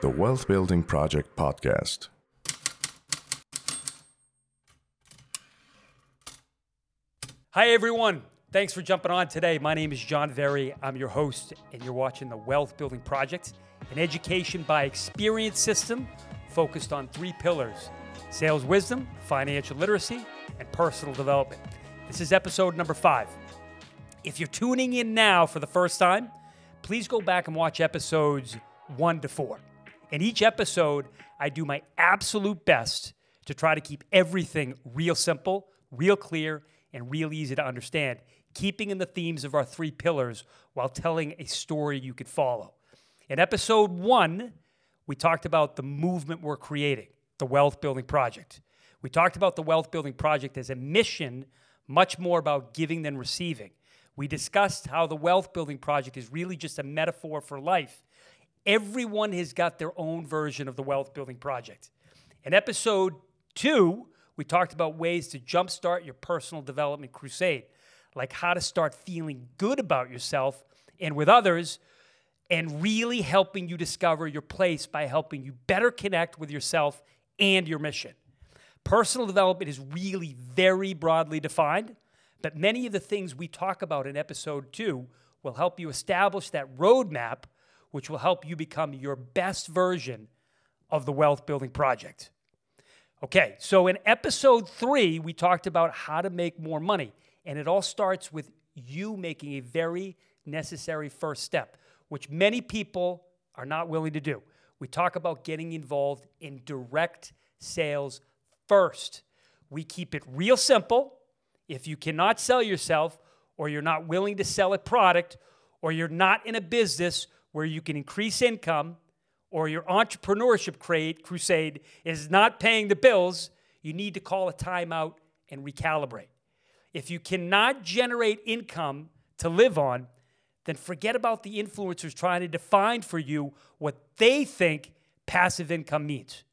The Wealth Building Project Podcast. Hi, everyone. Thanks for jumping on today. My name is John Very. I'm your host, and you're watching the Wealth Building Project, an education by experience system focused on three pillars sales wisdom, financial literacy, and personal development. This is episode number five. If you're tuning in now for the first time, please go back and watch episodes one to four. In each episode, I do my absolute best to try to keep everything real simple, real clear, and real easy to understand, keeping in the themes of our three pillars while telling a story you could follow. In episode one, we talked about the movement we're creating, the Wealth Building Project. We talked about the Wealth Building Project as a mission, much more about giving than receiving. We discussed how the Wealth Building Project is really just a metaphor for life. Everyone has got their own version of the Wealth Building Project. In episode two, we talked about ways to jumpstart your personal development crusade, like how to start feeling good about yourself and with others, and really helping you discover your place by helping you better connect with yourself and your mission. Personal development is really very broadly defined, but many of the things we talk about in episode two will help you establish that roadmap, which will help you become your best version of the wealth building project. Okay, so in episode three, we talked about how to make more money, and it all starts with you making a very necessary first step, which many people are not willing to do. We talk about getting involved in direct sales first. We keep it real simple. If you cannot sell yourself, or you're not willing to sell a product, or you're not in a business where you can increase income, or your entrepreneurship crusade is not paying the bills, you need to call a timeout and recalibrate. If you cannot generate income to live on, then forget about the influencers trying to define for you what they think passive income means.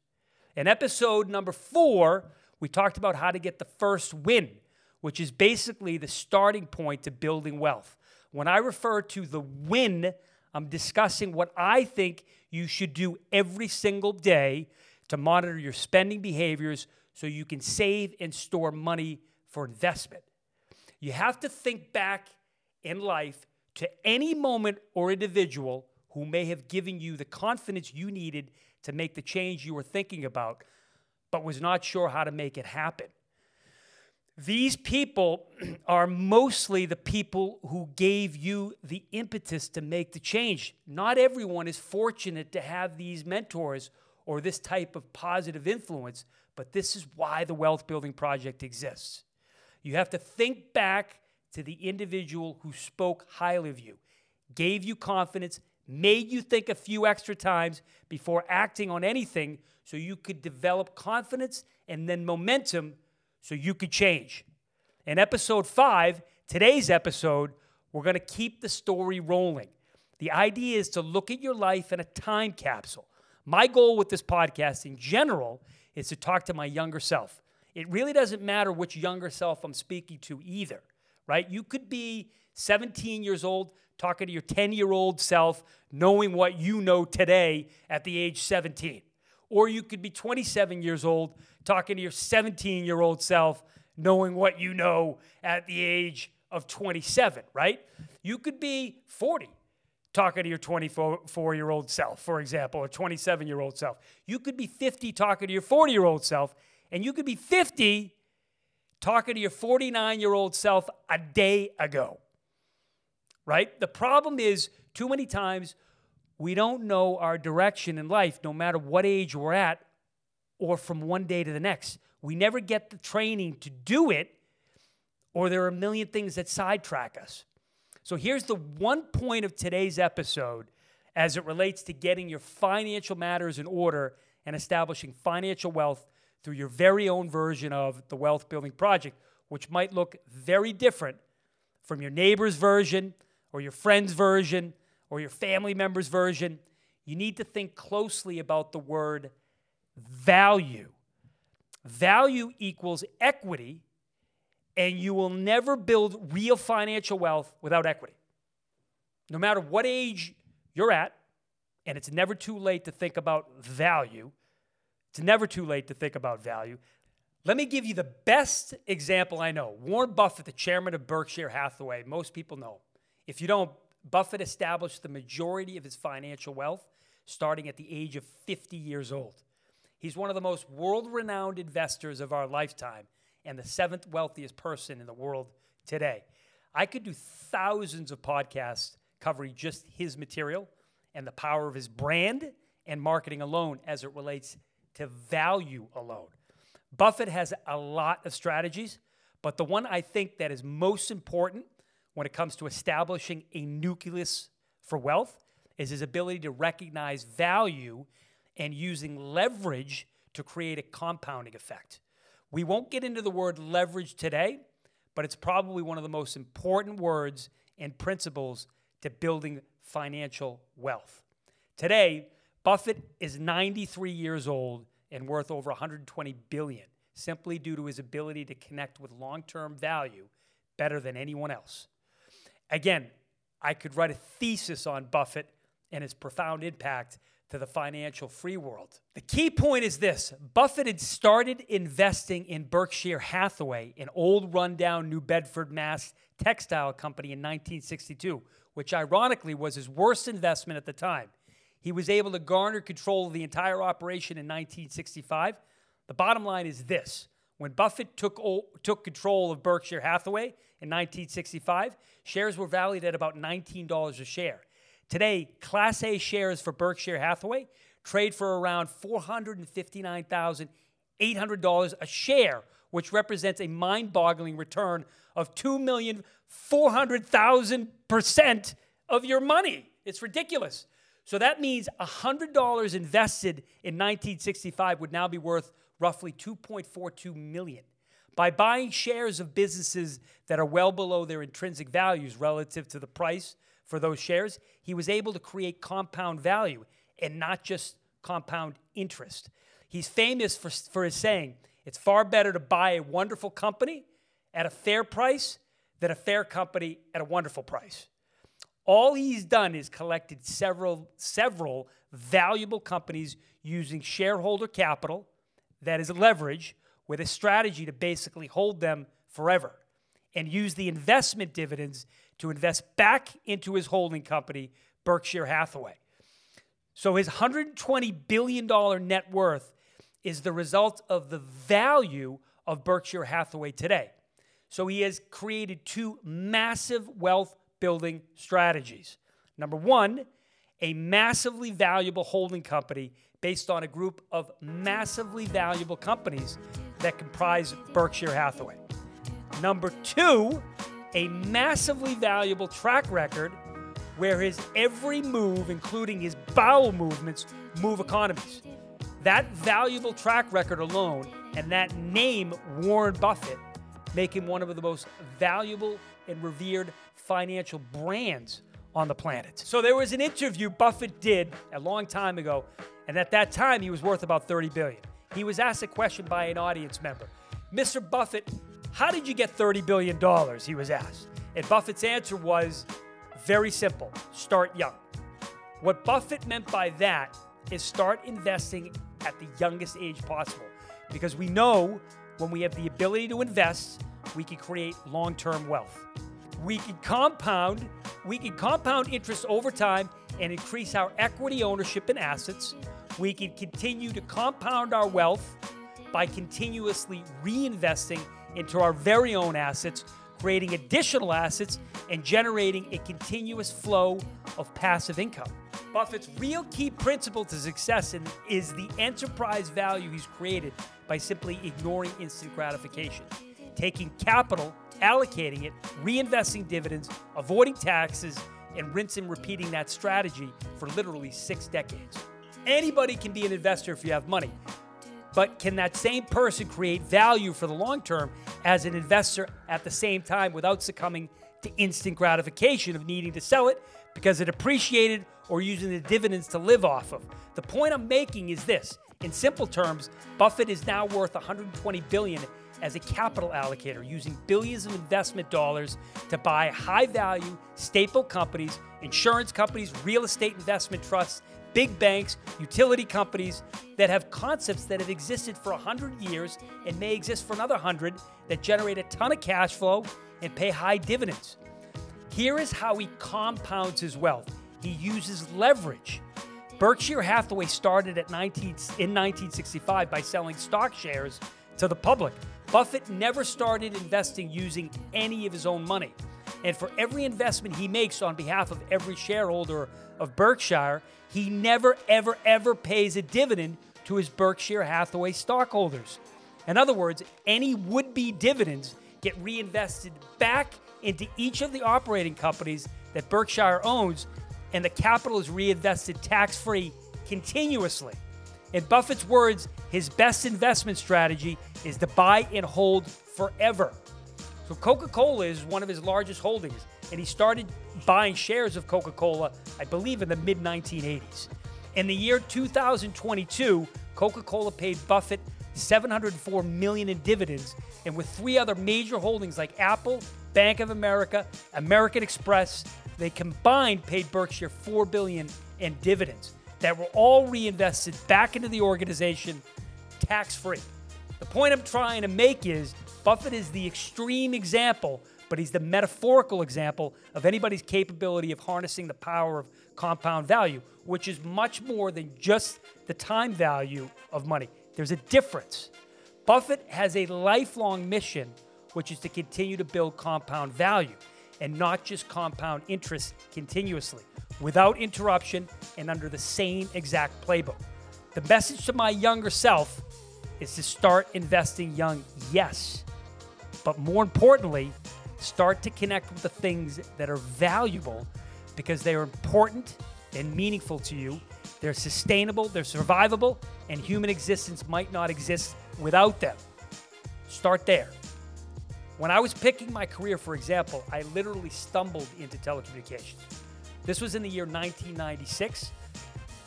In episode number four, we talked about how to get the first win, which is basically the starting point to building wealth. When I refer to the win, I'm discussing what I think you should do every single day to monitor your spending behaviors so you can save and store money for investment. You have to think back in life to any moment or individual who may have given you the confidence you needed to make the change you were thinking about, but was not sure how to make it happen. These people are mostly the people who gave you the impetus to make the change. Not everyone is fortunate to have these mentors or this type of positive influence, but this is why the Wealth Building Project exists. You have to think back to the individual who spoke highly of you, gave you confidence, made you think a few extra times before acting on anything so you could develop confidence and then momentum so you could change. In episode five, today's episode, we're going to keep the story rolling. The idea is to look at your life in a time capsule. My goal with this podcast in general is to talk to my younger self. It really doesn't matter which younger self I'm speaking to either, right? You could be 17 years old talking to your 10 year old self, knowing what you know today at the age 17. Or you could be 27 years old talking to your 17 year old self, knowing what you know at the age of 27, right? You could be 40 talking to your 24 year old self, for example, or 27 year old self. You could be 50 talking to your 40 year old self, and you could be 50 talking to your 49 year old self a day ago, right? The problem is, too many times, we don't know our direction in life, no matter what age we're at or from one day to the next. We never get the training to do it, or there are a million things that sidetrack us. So here's the one point of today's episode as it relates to getting your financial matters in order and establishing financial wealth through your very own version of the wealth building project, which might look very different from your neighbor's version or your friend's version or your family member's version. You need to think closely about the word value. Value equals equity, and you will never build real financial wealth without equity. no matter what age you're at, and it's never too late to think about value. It's never too late to think about value. Let me give you the best example I know. Warren Buffett, the chairman of Berkshire Hathaway, most people know. If you don't, Buffett established the majority of his financial wealth starting at the age of 50 years old. He's one of the most world renowned investors of our lifetime and the seventh wealthiest person in the world today. I could do thousands of podcasts covering just his material and the power of his brand and marketing alone as it relates to value alone. Buffett has a lot of strategies, but the one I think that is most important when it comes to establishing a nucleus for wealth is his ability to recognize value and using leverage to create a compounding effect. We won't get into the word leverage today, but it's probably one of the most important words and principles to building financial wealth. Today, Buffett is 93 years old and worth over 120 billion simply due to his ability to connect with long-term value better than anyone else. Again, I could write a thesis on Buffett and his profound impact to the financial free world. The key point is this Buffett had started investing in Berkshire Hathaway, an old rundown New Bedford, Mass textile company in 1962, which ironically was his worst investment at the time. He was able to garner control of the entire operation in 1965. The bottom line is this when Buffett took, took control of Berkshire Hathaway in 1965, shares were valued at about $19 a share. Today, Class A shares for Berkshire Hathaway trade for around $459,800 a share, which represents a mind boggling return of 2,400,000% of your money. It's ridiculous. So that means $100 invested in 1965 would now be worth roughly 2.42 million. By buying shares of businesses that are well below their intrinsic values relative to the price for those shares, he was able to create compound value and not just compound interest. He's famous for, for his saying, it's far better to buy a wonderful company at a fair price than a fair company at a wonderful price. All he's done is collected several, several valuable companies using shareholder capital that is leverage with a strategy to basically hold them forever and use the investment dividends to invest back into his holding company, Berkshire Hathaway. So his $120 billion net worth is the result of the value of Berkshire Hathaway today. So he has created two massive wealth building strategies. Number one, a massively valuable holding company based on a group of massively valuable companies that comprise Berkshire Hathaway. Number two, a massively valuable track record where his every move, including his bowel movements, move economies. That valuable track record alone and that name, Warren Buffett, make him one of the most valuable and revered financial brands on the planet. So there was an interview Buffett did a long time ago, and at that time he was worth about 30 billion. He was asked a question by an audience member. Mr. Buffett, how did you get 30 billion dollars? He was asked. And Buffett's answer was very simple. Start young. What Buffett meant by that is start investing at the youngest age possible because we know when we have the ability to invest, we can create long-term wealth we can compound we can compound interest over time and increase our equity ownership in assets. We can continue to compound our wealth by continuously reinvesting into our very own assets creating additional assets and generating a continuous flow of passive income. Buffett's real key principle to success is the enterprise value he's created by simply ignoring instant gratification taking capital allocating it, reinvesting dividends, avoiding taxes, and rinse and repeating that strategy for literally six decades. Anybody can be an investor if you have money. But can that same person create value for the long term as an investor at the same time without succumbing to instant gratification of needing to sell it because it appreciated or using the dividends to live off of? The point I'm making is this. In simple terms, Buffett is now worth 120 billion as a capital allocator, using billions of investment dollars to buy high value, staple companies, insurance companies, real estate investment trusts, big banks, utility companies that have concepts that have existed for 100 years and may exist for another 100 that generate a ton of cash flow and pay high dividends. Here is how he compounds his wealth he uses leverage. Berkshire Hathaway started at 19, in 1965 by selling stock shares to the public. Buffett never started investing using any of his own money. And for every investment he makes on behalf of every shareholder of Berkshire, he never, ever, ever pays a dividend to his Berkshire Hathaway stockholders. In other words, any would be dividends get reinvested back into each of the operating companies that Berkshire owns, and the capital is reinvested tax free continuously. In Buffett's words, his best investment strategy is to buy and hold forever. So Coca Cola is one of his largest holdings, and he started buying shares of Coca Cola, I believe, in the mid 1980s. In the year 2022, Coca Cola paid Buffett 704 million in dividends, and with three other major holdings like Apple, Bank of America, American Express, they combined paid Berkshire 4 billion in dividends that were all reinvested back into the organization tax free. The point I'm trying to make is Buffett is the extreme example, but he's the metaphorical example of anybody's capability of harnessing the power of compound value, which is much more than just the time value of money. There's a difference. Buffett has a lifelong mission, which is to continue to build compound value and not just compound interest continuously, without interruption and under the same exact playbook. The message to my younger self is to start investing young, yes. But more importantly, start to connect with the things that are valuable because they are important and meaningful to you. They're sustainable, they're survivable, and human existence might not exist without them. Start there. When I was picking my career, for example, I literally stumbled into telecommunications. This was in the year 1996.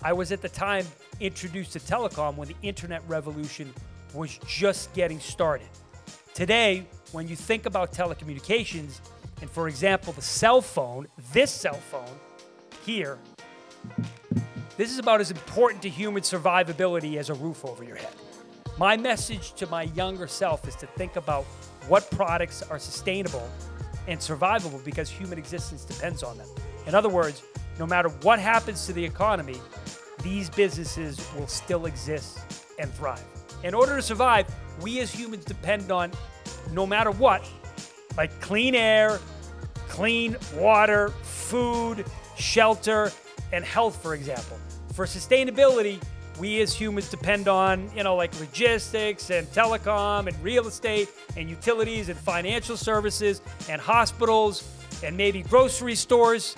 I was at the time introduced to telecom when the internet revolution was just getting started. Today, when you think about telecommunications, and for example, the cell phone, this cell phone here, this is about as important to human survivability as a roof over your head. My message to my younger self is to think about what products are sustainable and survivable because human existence depends on them. In other words, no matter what happens to the economy, these businesses will still exist and thrive. In order to survive, we as humans depend on, no matter what, like clean air, clean water, food, shelter, and health, for example. For sustainability, we as humans depend on, you know, like logistics and telecom and real estate and utilities and financial services and hospitals and maybe grocery stores.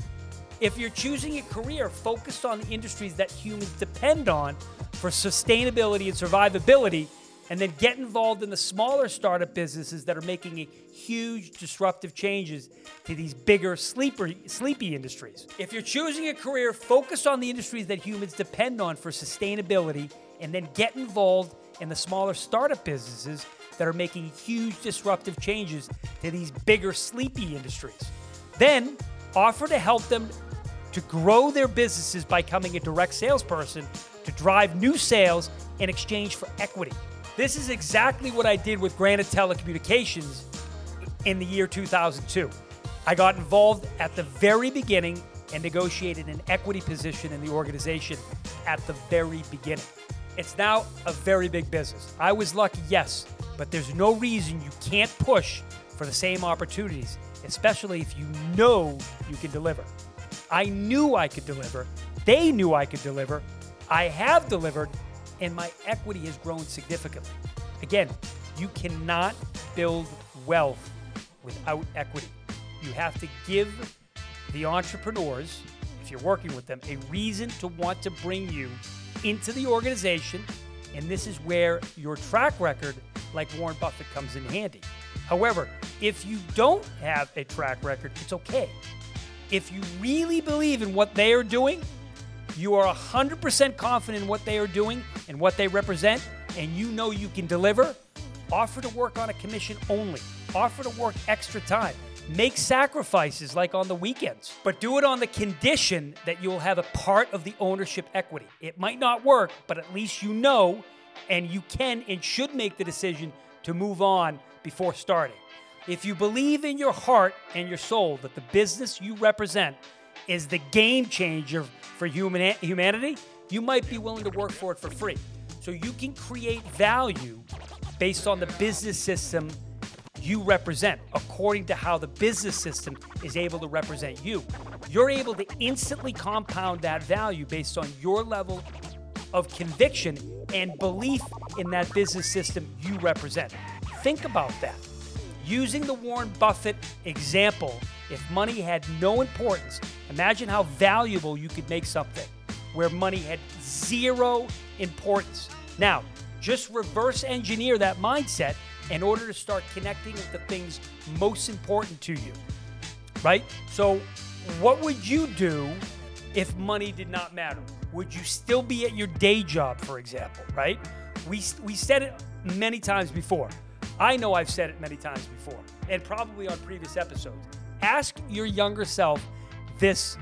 If you're choosing a career focused on the industries that humans depend on for sustainability and survivability, and then get involved in the smaller startup businesses that are making huge disruptive changes to these bigger sleeper, sleepy industries. If you're choosing a career, focus on the industries that humans depend on for sustainability and then get involved in the smaller startup businesses that are making huge disruptive changes to these bigger sleepy industries. Then offer to help them to grow their businesses by becoming a direct salesperson to drive new sales in exchange for equity. This is exactly what I did with Granite Telecommunications in the year 2002. I got involved at the very beginning and negotiated an equity position in the organization at the very beginning. It's now a very big business. I was lucky, yes, but there's no reason you can't push for the same opportunities, especially if you know you can deliver. I knew I could deliver. They knew I could deliver. I have delivered, and my equity has grown significantly. Again, you cannot build wealth without equity. You have to give the entrepreneurs, if you're working with them, a reason to want to bring you into the organization. And this is where your track record, like Warren Buffett, comes in handy. However, if you don't have a track record, it's okay. If you really believe in what they are doing, you are 100% confident in what they are doing and what they represent, and you know you can deliver, Offer to work on a commission only. Offer to work extra time. Make sacrifices like on the weekends, but do it on the condition that you'll have a part of the ownership equity. It might not work, but at least you know and you can and should make the decision to move on before starting. If you believe in your heart and your soul that the business you represent is the game changer for human, humanity, you might be willing to work for it for free. So you can create value based on the business system you represent, according to how the business system is able to represent you. You're able to instantly compound that value based on your level of conviction and belief in that business system you represent. Think about that. Using the Warren Buffett example, if money had no importance, imagine how valuable you could make something where money had zero importance. Now, just reverse engineer that mindset in order to start connecting with the things most important to you. Right? So, what would you do if money did not matter? Would you still be at your day job, for example? Right? We, we said it many times before. I know I've said it many times before, and probably on previous episodes. Ask your younger self this,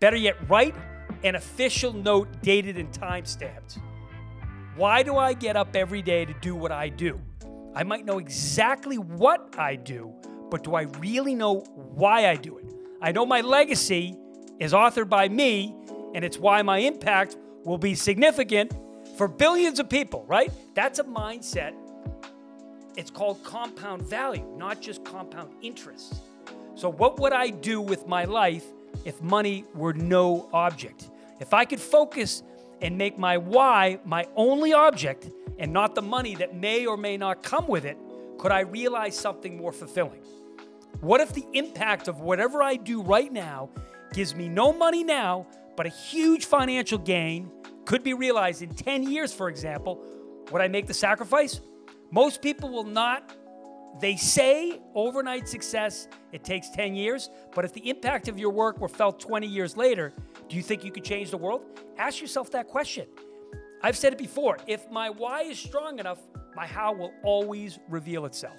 better yet, write an official note dated and time stamped. Why do I get up every day to do what I do? I might know exactly what I do, but do I really know why I do it? I know my legacy is authored by me, and it's why my impact will be significant for billions of people, right? That's a mindset. It's called compound value, not just compound interest. So, what would I do with my life if money were no object? If I could focus and make my why my only object, and not the money that may or may not come with it, could I realize something more fulfilling? What if the impact of whatever I do right now gives me no money now, but a huge financial gain could be realized in 10 years, for example? Would I make the sacrifice? Most people will not. They say overnight success, it takes 10 years, but if the impact of your work were felt 20 years later, do you think you could change the world? Ask yourself that question. I've said it before if my why is strong enough, my how will always reveal itself.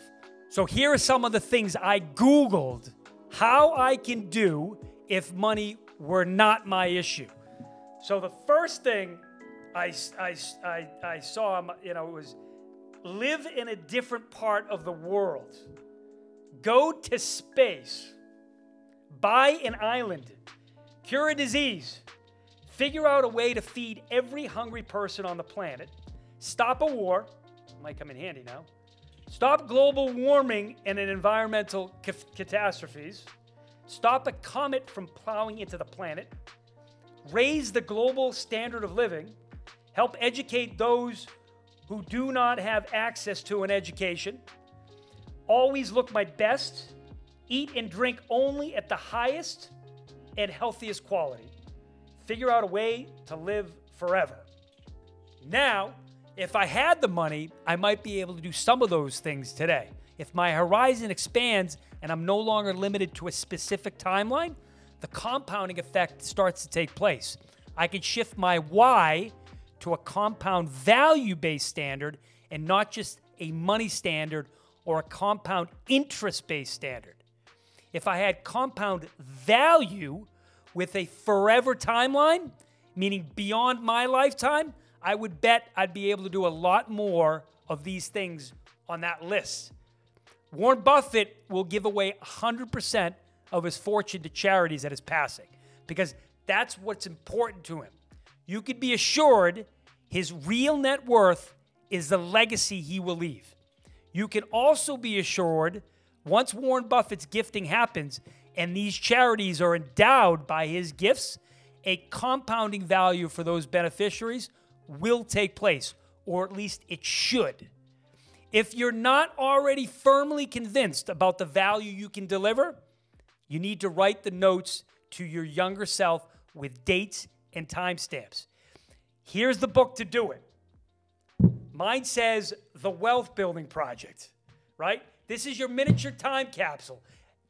So here are some of the things I Googled how I can do if money were not my issue. So the first thing I, I, I, I saw, you know, was live in a different part of the world, go to space, buy an island, cure a disease, figure out a way to feed every hungry person on the planet, stop a war, might come in handy now, stop global warming and environmental ca- catastrophes, stop a comet from plowing into the planet, raise the global standard of living, help educate those who do not have access to an education, always look my best, eat and drink only at the highest and healthiest quality figure out a way to live forever. Now, if I had the money, I might be able to do some of those things today. If my horizon expands and I'm no longer limited to a specific timeline, the compounding effect starts to take place. I can shift my why to a compound value based standard and not just a money standard or a compound interest based standard. If I had compound value, with a forever timeline, meaning beyond my lifetime, I would bet I'd be able to do a lot more of these things on that list. Warren Buffett will give away 100% of his fortune to charities at his passing because that's what's important to him. You could be assured his real net worth is the legacy he will leave. You can also be assured once Warren Buffett's gifting happens, and these charities are endowed by his gifts, a compounding value for those beneficiaries will take place, or at least it should. If you're not already firmly convinced about the value you can deliver, you need to write the notes to your younger self with dates and timestamps. Here's the book to do it. Mine says The Wealth Building Project, right? This is your miniature time capsule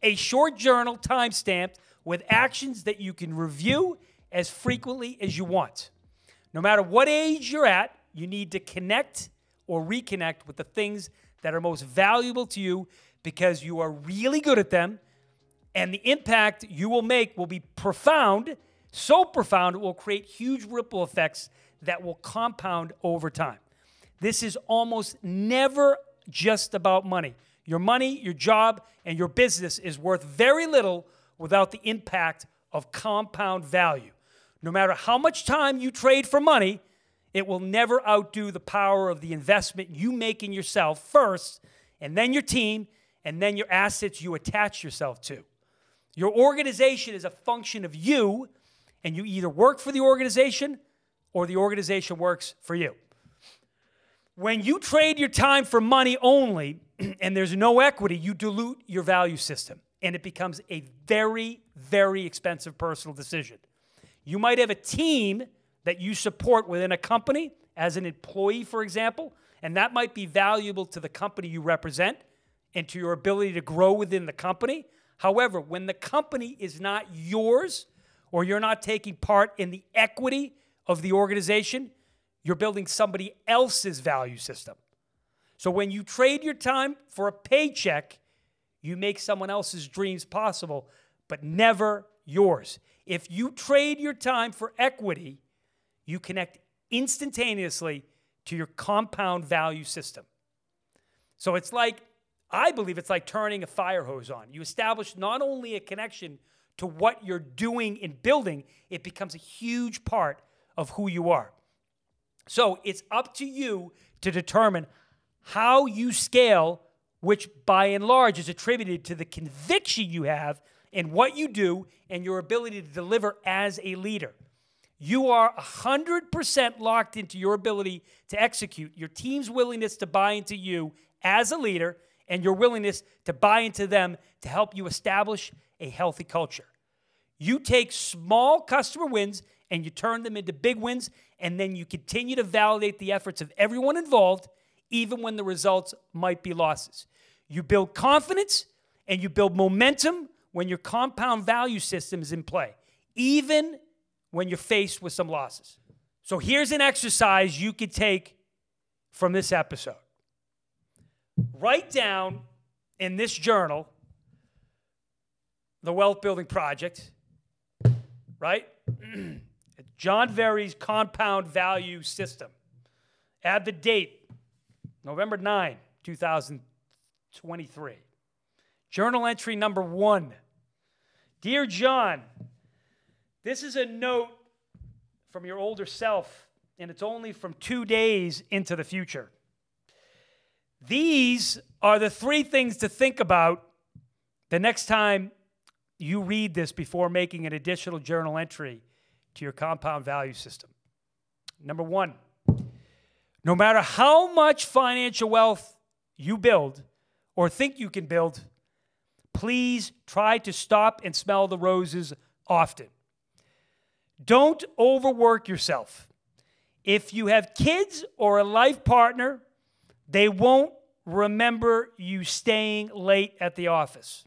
a short journal time stamped with actions that you can review as frequently as you want. No matter what age you're at, you need to connect or reconnect with the things that are most valuable to you because you are really good at them and the impact you will make will be profound, so profound it will create huge ripple effects that will compound over time. This is almost never just about money. Your money, your job, and your business is worth very little without the impact of compound value. No matter how much time you trade for money, it will never outdo the power of the investment you make in yourself first, and then your team, and then your assets you attach yourself to. Your organization is a function of you, and you either work for the organization or the organization works for you. When you trade your time for money only and there's no equity, you dilute your value system, and it becomes a very, very expensive personal decision. You might have a team that you support within a company as an employee, for example, and that might be valuable to the company you represent and to your ability to grow within the company. However, when the company is not yours or you're not taking part in the equity of the organization, you're building somebody else's value system. So when you trade your time for a paycheck, you make someone else's dreams possible, but never yours. If you trade your time for equity, you connect instantaneously to your compound value system. So it's like, I believe it's like turning a fire hose on. You establish not only a connection to what you're doing in building, it becomes a huge part of who you are. So it's up to you to determine how you scale, which by and large is attributed to the conviction you have in what you do and your ability to deliver as a leader. You are 100% locked into your ability to execute, your team's willingness to buy into you as a leader, and your willingness to buy into them to help you establish a healthy culture. You take small customer wins and you turn them into big wins, and then you continue to validate the efforts of everyone involved, even when the results might be losses. You build confidence and you build momentum when your compound value system is in play, even when you're faced with some losses. So here's an exercise you could take from this episode. Write down in this journal the wealth building project, right? John Very's compound value system. Add the date, November 9, 2023. Journal entry number one Dear John, this is a note from your older self, and it's only from two days into the future. These are the three things to think about the next time you read this before making an additional journal entry to your compound value system. Number one, no matter how much financial wealth you build or think you can build, please try to stop and smell the roses often. Don't overwork yourself. If you have kids or a life partner, they won't remember you staying late at the office.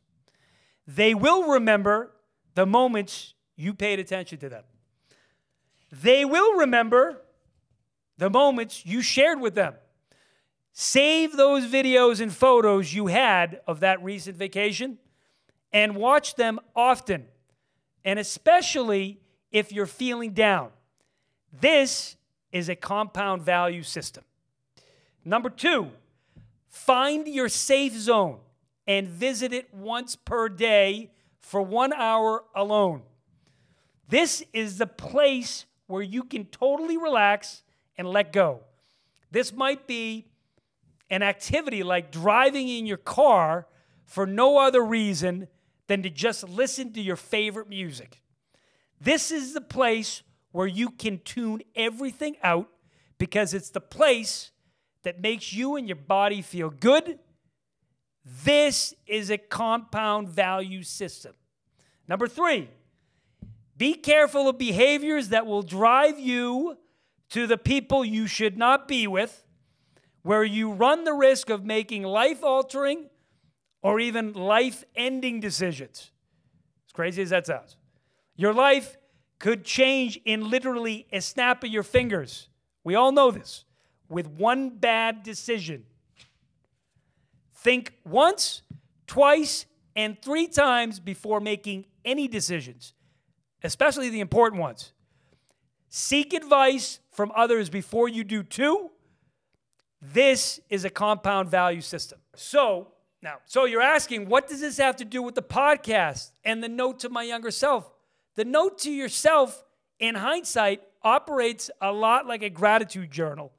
They will remember the moments you paid attention to them. They will remember the moments you shared with them. Save those videos and photos you had of that recent vacation and watch them often, and especially if you're feeling down. This is a compound value system. Number two, find your safe zone and visit it once per day for one hour alone. This is the place where you can totally relax and let go. This might be an activity like driving in your car for no other reason than to just listen to your favorite music. This is the place where you can tune everything out because it's the place that makes you and your body feel good. This is a compound value system. Number three, be careful of behaviors that will drive you to the people you should not be with, where you run the risk of making life altering or even life ending decisions. As crazy as that sounds. Your life could change in literally a snap of your fingers. We all know this. With one bad decision. Think once, twice, and three times before making any decisions, especially the important ones. Seek advice from others before you do too. This is a compound value system. So, now, so you're asking, what does this have to do with the podcast and the note to my younger self? The note to yourself, in hindsight, operates a lot like a gratitude journal,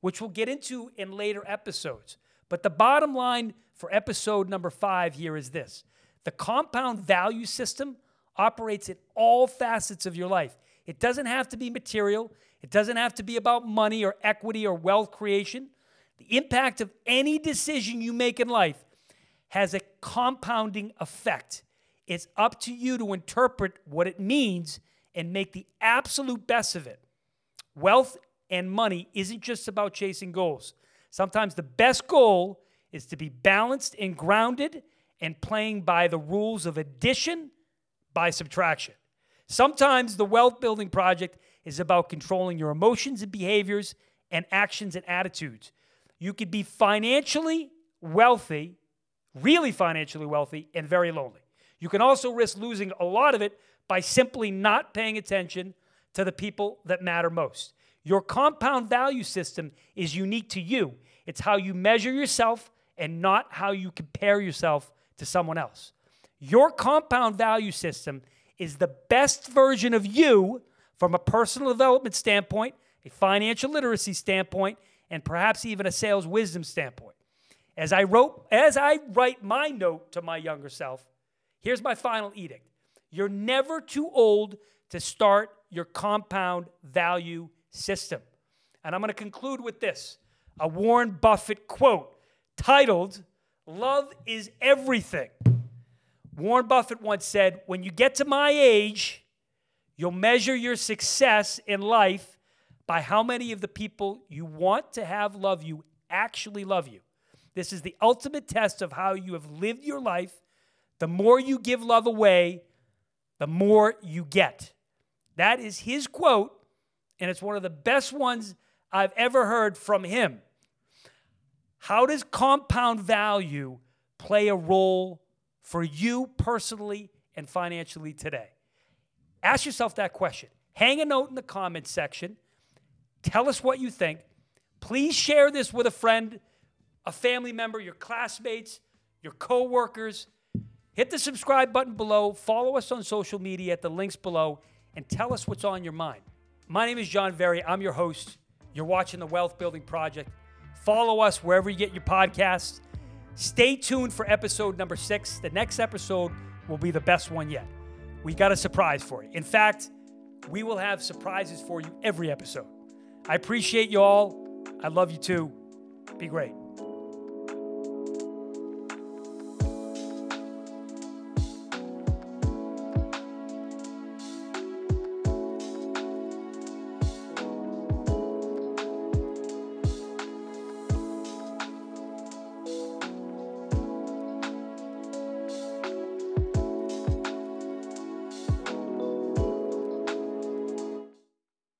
which we'll get into in later episodes. But the bottom line for episode number five here is this the compound value system operates in all facets of your life. It doesn't have to be material, it doesn't have to be about money or equity or wealth creation. The impact of any decision you make in life has a compounding effect. It's up to you to interpret what it means and make the absolute best of it. Wealth and money isn't just about chasing goals. Sometimes the best goal is to be balanced and grounded and playing by the rules of addition by subtraction. Sometimes the wealth building project is about controlling your emotions and behaviors and actions and attitudes. You could be financially wealthy, really financially wealthy, and very lonely. You can also risk losing a lot of it by simply not paying attention to the people that matter most. Your compound value system is unique to you. It's how you measure yourself and not how you compare yourself to someone else. Your compound value system is the best version of you from a personal development standpoint, a financial literacy standpoint, and perhaps even a sales wisdom standpoint. As I wrote as I write my note to my younger self, here's my final edict. You're never too old to start your compound value system. And I'm going to conclude with this a Warren Buffett quote titled, Love is Everything. Warren Buffett once said, When you get to my age, you'll measure your success in life by how many of the people you want to have love you actually love you. This is the ultimate test of how you have lived your life. The more you give love away, the more you get. That is his quote, and it's one of the best ones I've ever heard from him. How does compound value play a role for you personally and financially today? Ask yourself that question. Hang a note in the comments section. Tell us what you think. Please share this with a friend, a family member, your classmates, your coworkers. Hit the subscribe button below. Follow us on social media at the links below and tell us what's on your mind. My name is John Very. I'm your host. You're watching the Wealth Building Project. Follow us wherever you get your podcasts. Stay tuned for episode number six. The next episode will be the best one yet. We got a surprise for you. In fact, we will have surprises for you every episode. I appreciate you all. I love you too. Be great.